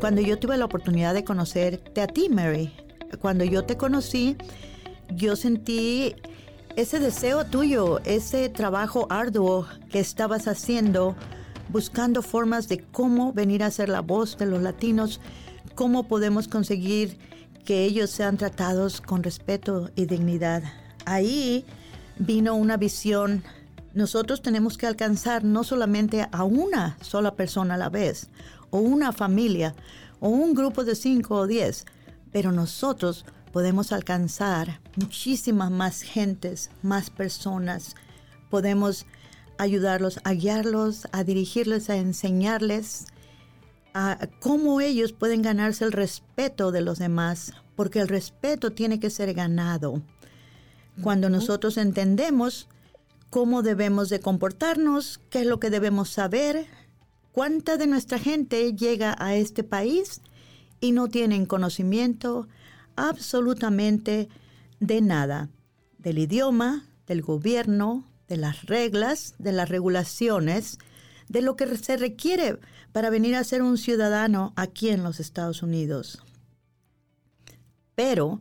cuando yo tuve la oportunidad de conocerte a ti, Mary. Cuando yo te conocí, yo sentí ese deseo tuyo, ese trabajo arduo que estabas haciendo, buscando formas de cómo venir a ser la voz de los latinos, cómo podemos conseguir que ellos sean tratados con respeto y dignidad. Ahí vino una visión. Nosotros tenemos que alcanzar no solamente a una sola persona a la vez, o una familia, o un grupo de cinco o diez, pero nosotros podemos alcanzar muchísimas más gentes, más personas. Podemos ayudarlos, a guiarlos, a dirigirles, a enseñarles a cómo ellos pueden ganarse el respeto de los demás, porque el respeto tiene que ser ganado. Cuando nosotros entendemos cómo debemos de comportarnos, qué es lo que debemos saber, cuánta de nuestra gente llega a este país y no tienen conocimiento, absolutamente de nada, del idioma, del gobierno, de las reglas, de las regulaciones, de lo que se requiere para venir a ser un ciudadano aquí en los Estados Unidos. Pero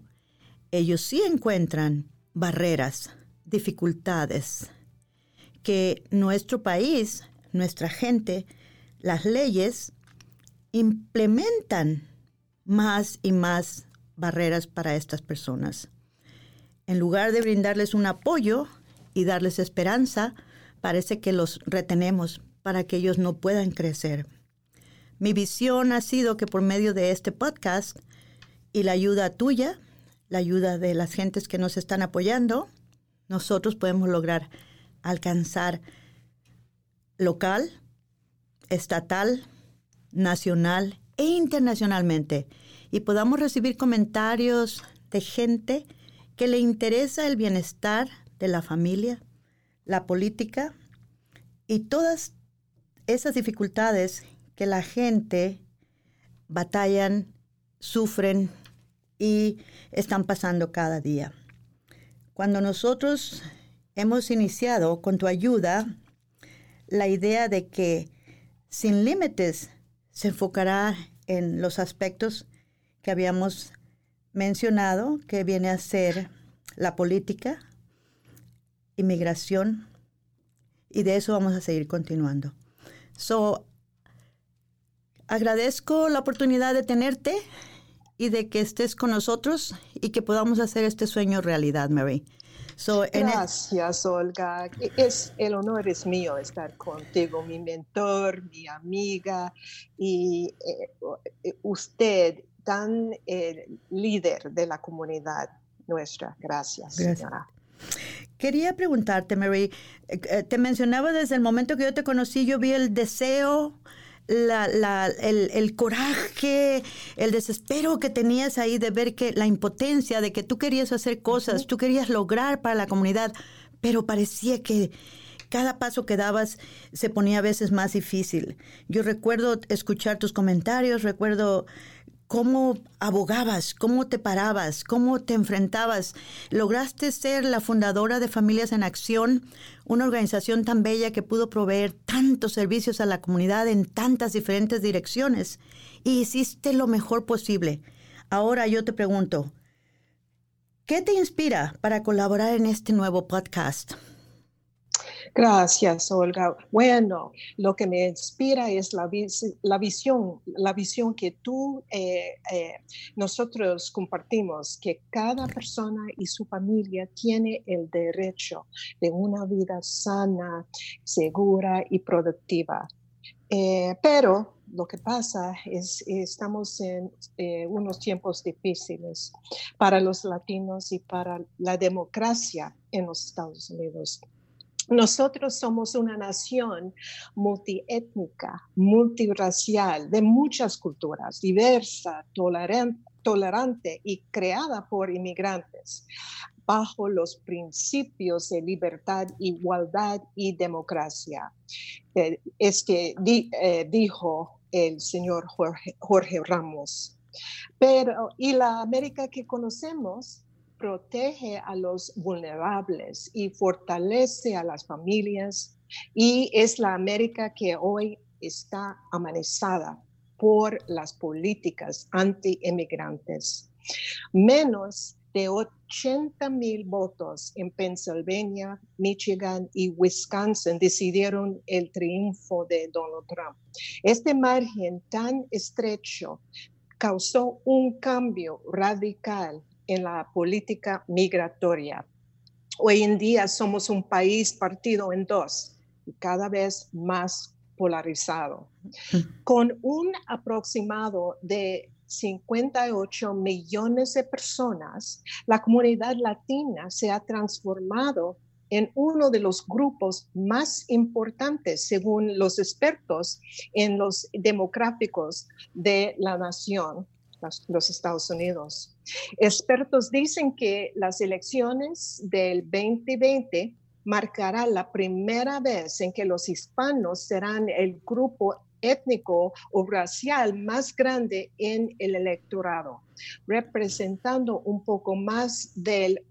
ellos sí encuentran barreras, dificultades, que nuestro país, nuestra gente, las leyes implementan más y más barreras para estas personas. En lugar de brindarles un apoyo y darles esperanza, parece que los retenemos para que ellos no puedan crecer. Mi visión ha sido que por medio de este podcast y la ayuda tuya, la ayuda de las gentes que nos están apoyando, nosotros podemos lograr alcanzar local, estatal, nacional e internacionalmente y podamos recibir comentarios de gente que le interesa el bienestar de la familia, la política y todas esas dificultades que la gente batallan, sufren y están pasando cada día. Cuando nosotros hemos iniciado con tu ayuda la idea de que sin límites se enfocará en los aspectos que habíamos mencionado, que viene a ser la política, inmigración, y de eso vamos a seguir continuando. So, agradezco la oportunidad de tenerte y de que estés con nosotros y que podamos hacer este sueño realidad, Mary. Gracias, Olga. Es, el honor es mío estar contigo, mi mentor, mi amiga y eh, usted tan eh, líder de la comunidad nuestra. Gracias, señora. Quería preguntarte, Mary, eh, te mencionaba desde el momento que yo te conocí, yo vi el deseo, el, coraje, el desespero que tenías ahí de ver que la impotencia, de que tú querías hacer cosas, tú querías lograr para la comunidad, pero parecía que cada paso que dabas se ponía a veces más difícil. Yo recuerdo escuchar tus comentarios, recuerdo cómo abogabas, cómo te parabas, cómo te enfrentabas. Lograste ser la fundadora de Familias en Acción, una organización tan bella que pudo proveer tantos servicios a la comunidad en tantas diferentes direcciones y hiciste lo mejor posible. Ahora yo te pregunto, ¿qué te inspira para colaborar en este nuevo podcast? Gracias, Olga. Bueno, lo que me inspira es la, la visión, la visión que tú, eh, eh, nosotros compartimos, que cada persona y su familia tiene el derecho de una vida sana, segura y productiva. Eh, pero lo que pasa es estamos en unos tiempos difíciles para los latinos y para la democracia en los Estados Unidos. Nosotros somos una nación multiétnica, multiracial, de muchas culturas, diversa, tolerante, y creada por inmigrantes bajo los principios de libertad, igualdad y democracia. Eh, es eh, dijo el señor Jorge Ramos. Pero, y la América que conocemos protege a los vulnerables y fortalece a las familias y es la América que hoy está amenazada por las políticas anti-inmigrantes. Menos de 80 mil votos en Pennsylvania, Michigan y Wisconsin decidieron el triunfo de Donald Trump. Este margen tan estrecho causó un cambio radical en la política migratoria. Hoy en día somos un país partido en dos y cada vez más polarizado, con un aproximado de 58 millones de personas, la comunidad latina se ha transformado en uno de los grupos más importantes, según los expertos en los demográficos de la nación, los, Estados Unidos. Expertos dicen que las elecciones del 2020 marcará la primera vez en que los hispanos serán el grupo étnico o racial más grande en el electorado, representando un poco más del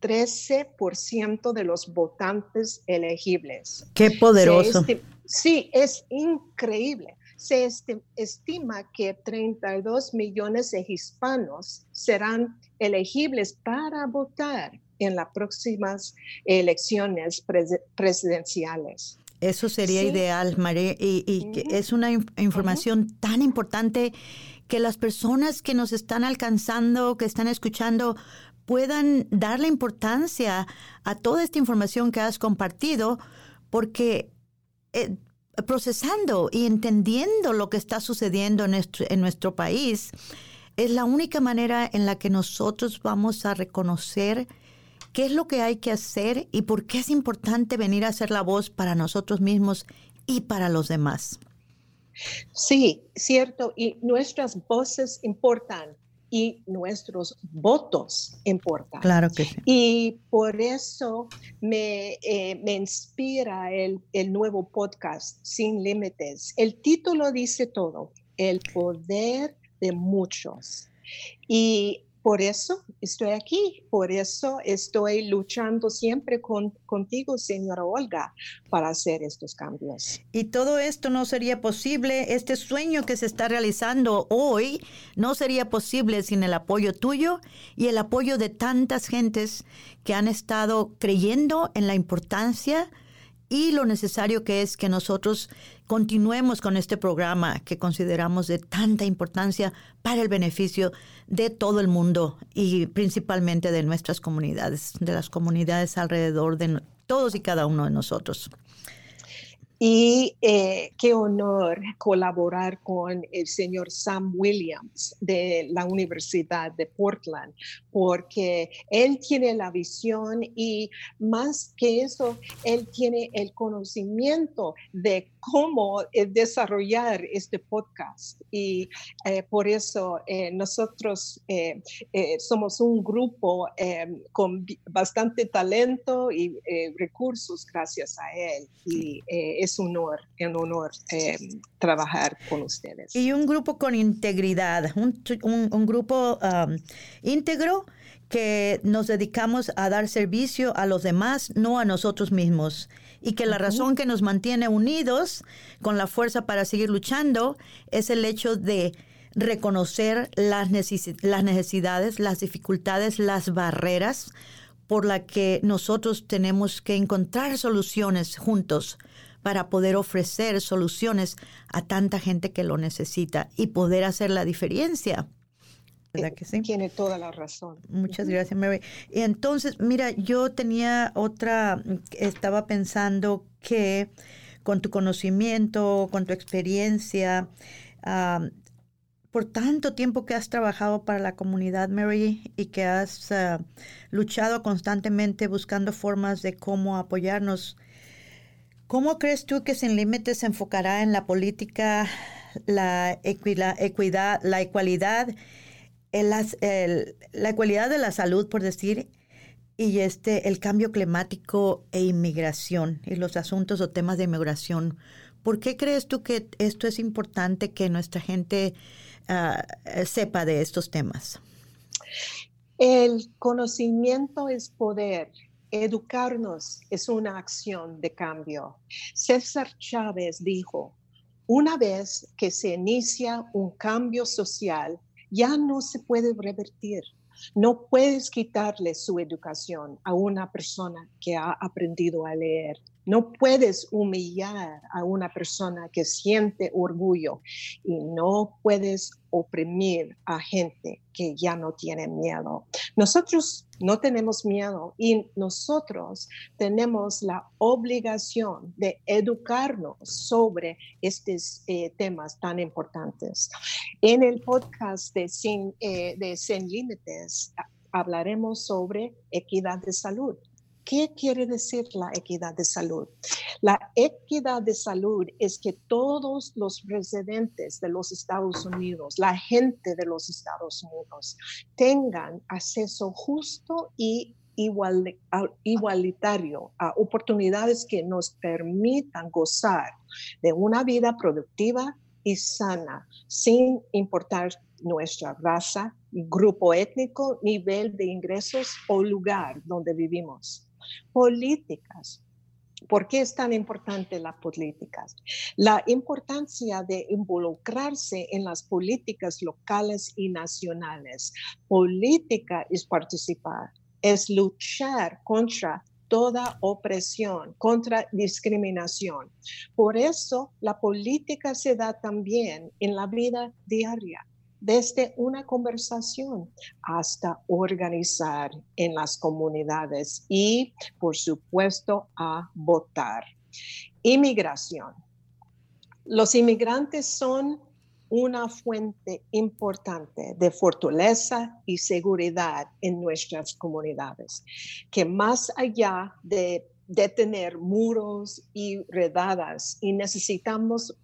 13% de los votantes elegibles. Qué poderoso. sí, es increíble. Se estima que 32 millones de hispanos serán elegibles para votar en las próximas elecciones presidenciales. Eso sería ideal, María, y, es una información tan importante que las personas que nos están alcanzando, que están escuchando, puedan darle importancia a toda esta información que has compartido, porque eh, procesando y entendiendo lo que está sucediendo en nuestro, país, es la única manera en la que nosotros vamos a reconocer qué es lo que hay que hacer y por qué es importante venir a ser la voz para nosotros mismos y para los demás. Sí, cierto, y nuestras voces importan y nuestros votos importan. Claro que sí. Y por eso me, eh, me inspira el, el, nuevo podcast, Sin Límites. El título dice todo, el poder de muchos. Y por eso estoy aquí, por eso estoy luchando siempre con, contigo, señora Olga, para hacer estos cambios. Y todo esto no sería posible, este sueño que se está realizando hoy no sería posible sin el apoyo tuyo y el apoyo de tantas gentes que han estado creyendo en la importancia y lo necesario que es que nosotros continuemos con este programa que consideramos de tanta importancia para el beneficio de todo el mundo y principalmente de nuestras comunidades, de las comunidades alrededor de todos y cada uno de nosotros. Y eh, qué honor colaborar con el señor Sam Williams de la Universidad de Portland, porque él tiene la visión y más que eso, él tiene el conocimiento de cómo eh, desarrollar este podcast. Y eh, por eso nosotros somos un grupo con bastante talento y recursos gracias a él. Y es un honor, un honor em, trabajar con ustedes. Y un grupo con integridad, un, grupo íntegro que nos dedicamos a dar servicio a los demás, no a nosotros mismos. Y que la razón que nos mantiene unidos con la fuerza para seguir luchando es el hecho de reconocer las, las necesidades, las dificultades, las barreras por las que nosotros tenemos que encontrar soluciones juntos para poder ofrecer soluciones a tanta gente que lo necesita y poder hacer la diferencia. ¿Verdad que sí? Tiene toda la razón. Muchas gracias, Mary. Y entonces, mira, yo tenía otra, estaba pensando que con tu conocimiento, con tu experiencia, por tanto tiempo que has trabajado para la comunidad, Mary, y que has ah, luchado constantemente buscando formas de cómo apoyarnos ¿Cómo crees tú que Sin Límites se enfocará en la política, la equidad, la igualdad, la ecualidad de la salud, por decir, y este el cambio climático e inmigración y los asuntos o temas de inmigración? ¿Por qué crees tú que esto es importante que nuestra gente ah, sepa de estos temas? El conocimiento es poder Educarnos es una acción de cambio. César Chávez dijo, una vez que se inicia un cambio social, ya no se puede revertir. No puedes quitarle su educación a una persona que ha aprendido a leer. No puedes humillar a una persona que siente orgullo y no puedes oprimir a gente que ya no tiene miedo. Nosotros no tenemos miedo y nosotros tenemos la obligación de educarnos sobre estos eh, temas tan importantes. En el podcast de Sin, eh, de Sin Límites hablaremos sobre equidad de salud ¿Qué quiere decir la equidad de salud? La equidad de salud es que todos los residentes de los Estados Unidos, la gente de los Estados Unidos, tengan acceso justo y igualitario a oportunidades que nos permitan gozar de una vida productiva y sana, sin importar nuestra raza, grupo étnico, nivel de ingresos o lugar donde vivimos. Políticas. ¿Por qué es tan importante las políticas? La importancia de involucrarse en las políticas locales y nacionales. Política es participar, es luchar contra toda opresión, contra discriminación. Por eso la política se da también en la vida diaria desde una conversación hasta organizar en las comunidades y, por supuesto, a votar. Inmigración. Los inmigrantes son una fuente importante de fortaleza y seguridad en nuestras comunidades, que más allá de, tener muros y redadas y necesitamos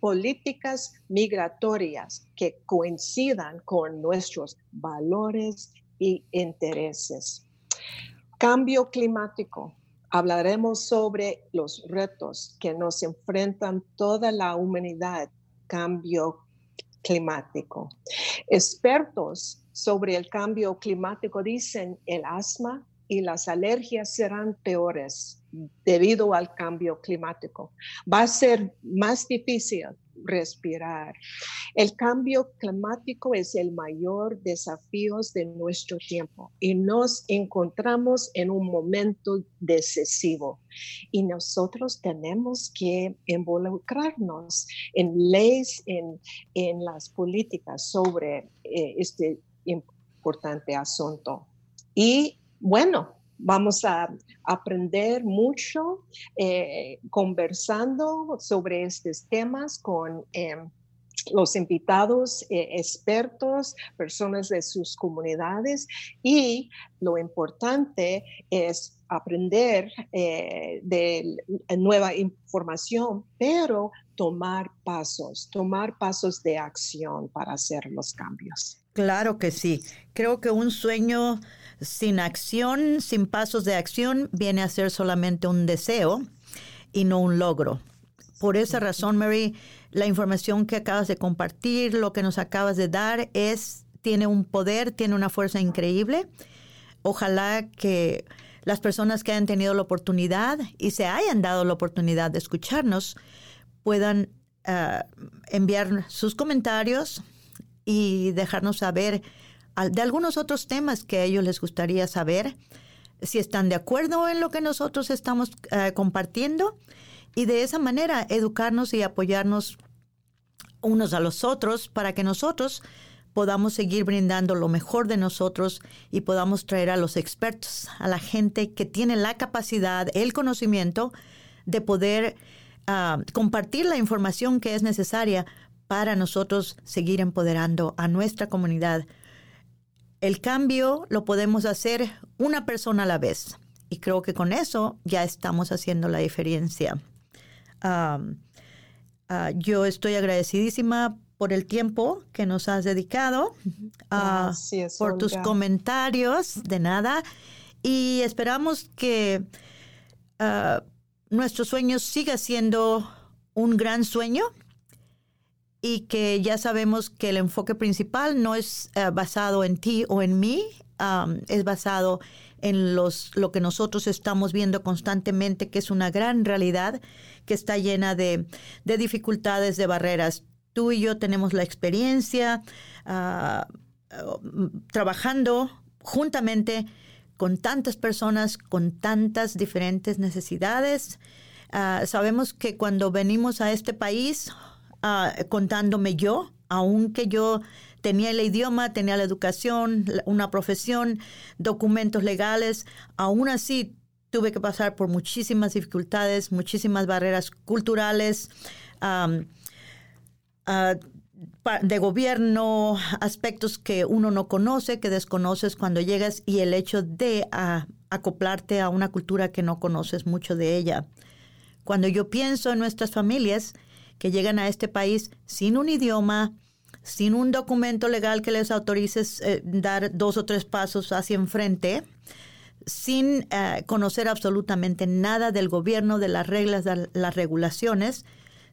políticas migratorias que coincidan con nuestros valores y intereses. Cambio climático. Hablaremos sobre los retos que nos enfrentan toda la humanidad. Cambio climático. Expertos sobre el cambio climático dicen el asma y las alergias serán peores debido al cambio climático. Va a ser más difícil respirar. El cambio climático es el mayor desafío de nuestro tiempo y nos encontramos en un momento decisivo y nosotros tenemos que involucrarnos en leyes, en, en las políticas sobre eh, este importante asunto. Y bueno, vamos a aprender mucho eh, conversando sobre estos temas con em, los invitados eh, expertos, personas de sus comunidades y lo importante es aprender eh, de nueva información, pero tomar pasos, tomar pasos de acción para hacer los cambios. Claro que sí. Creo que un sueño sin acción, sin pasos de acción, viene a ser solamente un deseo y no un logro. Por esa razón, Mary, la información que acabas de compartir, lo que nos acabas de dar, es, tiene un poder, tiene una fuerza increíble. Ojalá que las personas que hayan tenido la oportunidad y se hayan dado la oportunidad de escucharnos puedan ah, enviar sus comentarios y dejarnos saber de algunos otros temas que a ellos les gustaría saber, si están de acuerdo en lo que nosotros estamos eh, compartiendo. Y de esa manera educarnos y apoyarnos unos a los otros para que nosotros podamos seguir brindando lo mejor de nosotros y podamos traer a los expertos, a la gente que tiene la capacidad, el conocimiento de poder ah, compartir la información que es necesaria para nosotros seguir empoderando a nuestra comunidad el cambio lo podemos hacer una persona a la vez. Y creo que con eso ya estamos haciendo la diferencia. Ah, yo estoy agradecidísima por el tiempo que nos has dedicado, uh, por tus comentarios, de nada. Y esperamos que uh, nuestro sueño siga siendo un gran sueño y que ya sabemos que el enfoque principal no es eh, basado en ti o en mí, es basado en los, lo que nosotros estamos viendo constantemente, que es una gran realidad que está llena de, dificultades, de barreras. Tú y yo tenemos la experiencia ah, trabajando juntamente con tantas personas, con tantas diferentes necesidades. Ah, sabemos que cuando venimos a este país, Ah, contándome yo, aunque yo tenía el idioma, tenía la educación, una profesión, documentos legales, aún así tuve que pasar por muchísimas dificultades, muchísimas barreras culturales, ah, de gobierno, aspectos que uno no conoce, que desconoces cuando llegas y el hecho de ah, acoplarte a una cultura que no conoces mucho de ella. Cuando yo pienso en nuestras familias, que llegan a este país sin un idioma, sin un documento legal que les autorice eh, dar dos o tres pasos hacia enfrente, sin eh, conocer absolutamente nada del gobierno, de las reglas, de las regulaciones,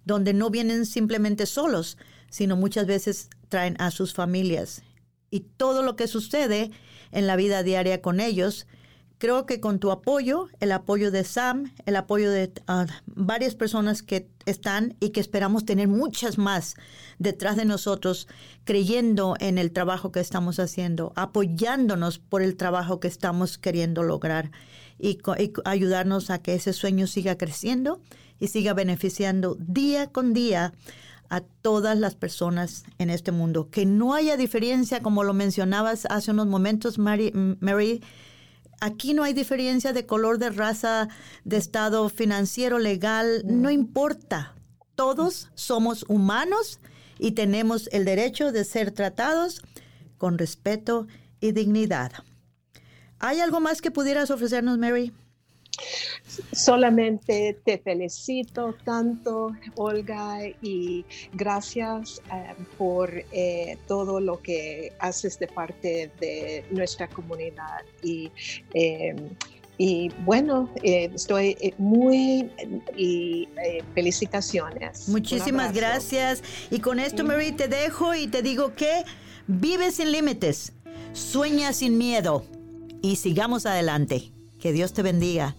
donde no vienen simplemente solos, sino muchas veces traen a sus familias. Y todo lo que sucede en la vida diaria con ellos creo que con tu apoyo, el apoyo de Sam, el apoyo de ah, varias personas que están y que esperamos tener muchas más detrás de nosotros, creyendo en el trabajo que estamos haciendo, apoyándonos por el trabajo que estamos queriendo lograr y, ayudarnos a que ese sueño siga creciendo y siga beneficiando día con día a todas las personas en este mundo. Que no haya diferencia, como lo mencionabas hace unos momentos, Mary Aquí no hay diferencia de color, de raza, de estado financiero, legal, no importa. Todos somos humanos y tenemos el derecho de ser tratados con respeto y dignidad. ¿Hay algo más que pudieras ofrecernos, Mary? Solamente te felicito tanto, Olga, y gracias eh, por eh, todo lo que haces de parte de nuestra comunidad. Y, em, y bueno, eh, estoy muy y felicitaciones. Muchísimas gracias. Y con esto, Mary, te dejo y te digo que vive sin límites, sueña sin miedo y sigamos adelante. Que Dios te bendiga.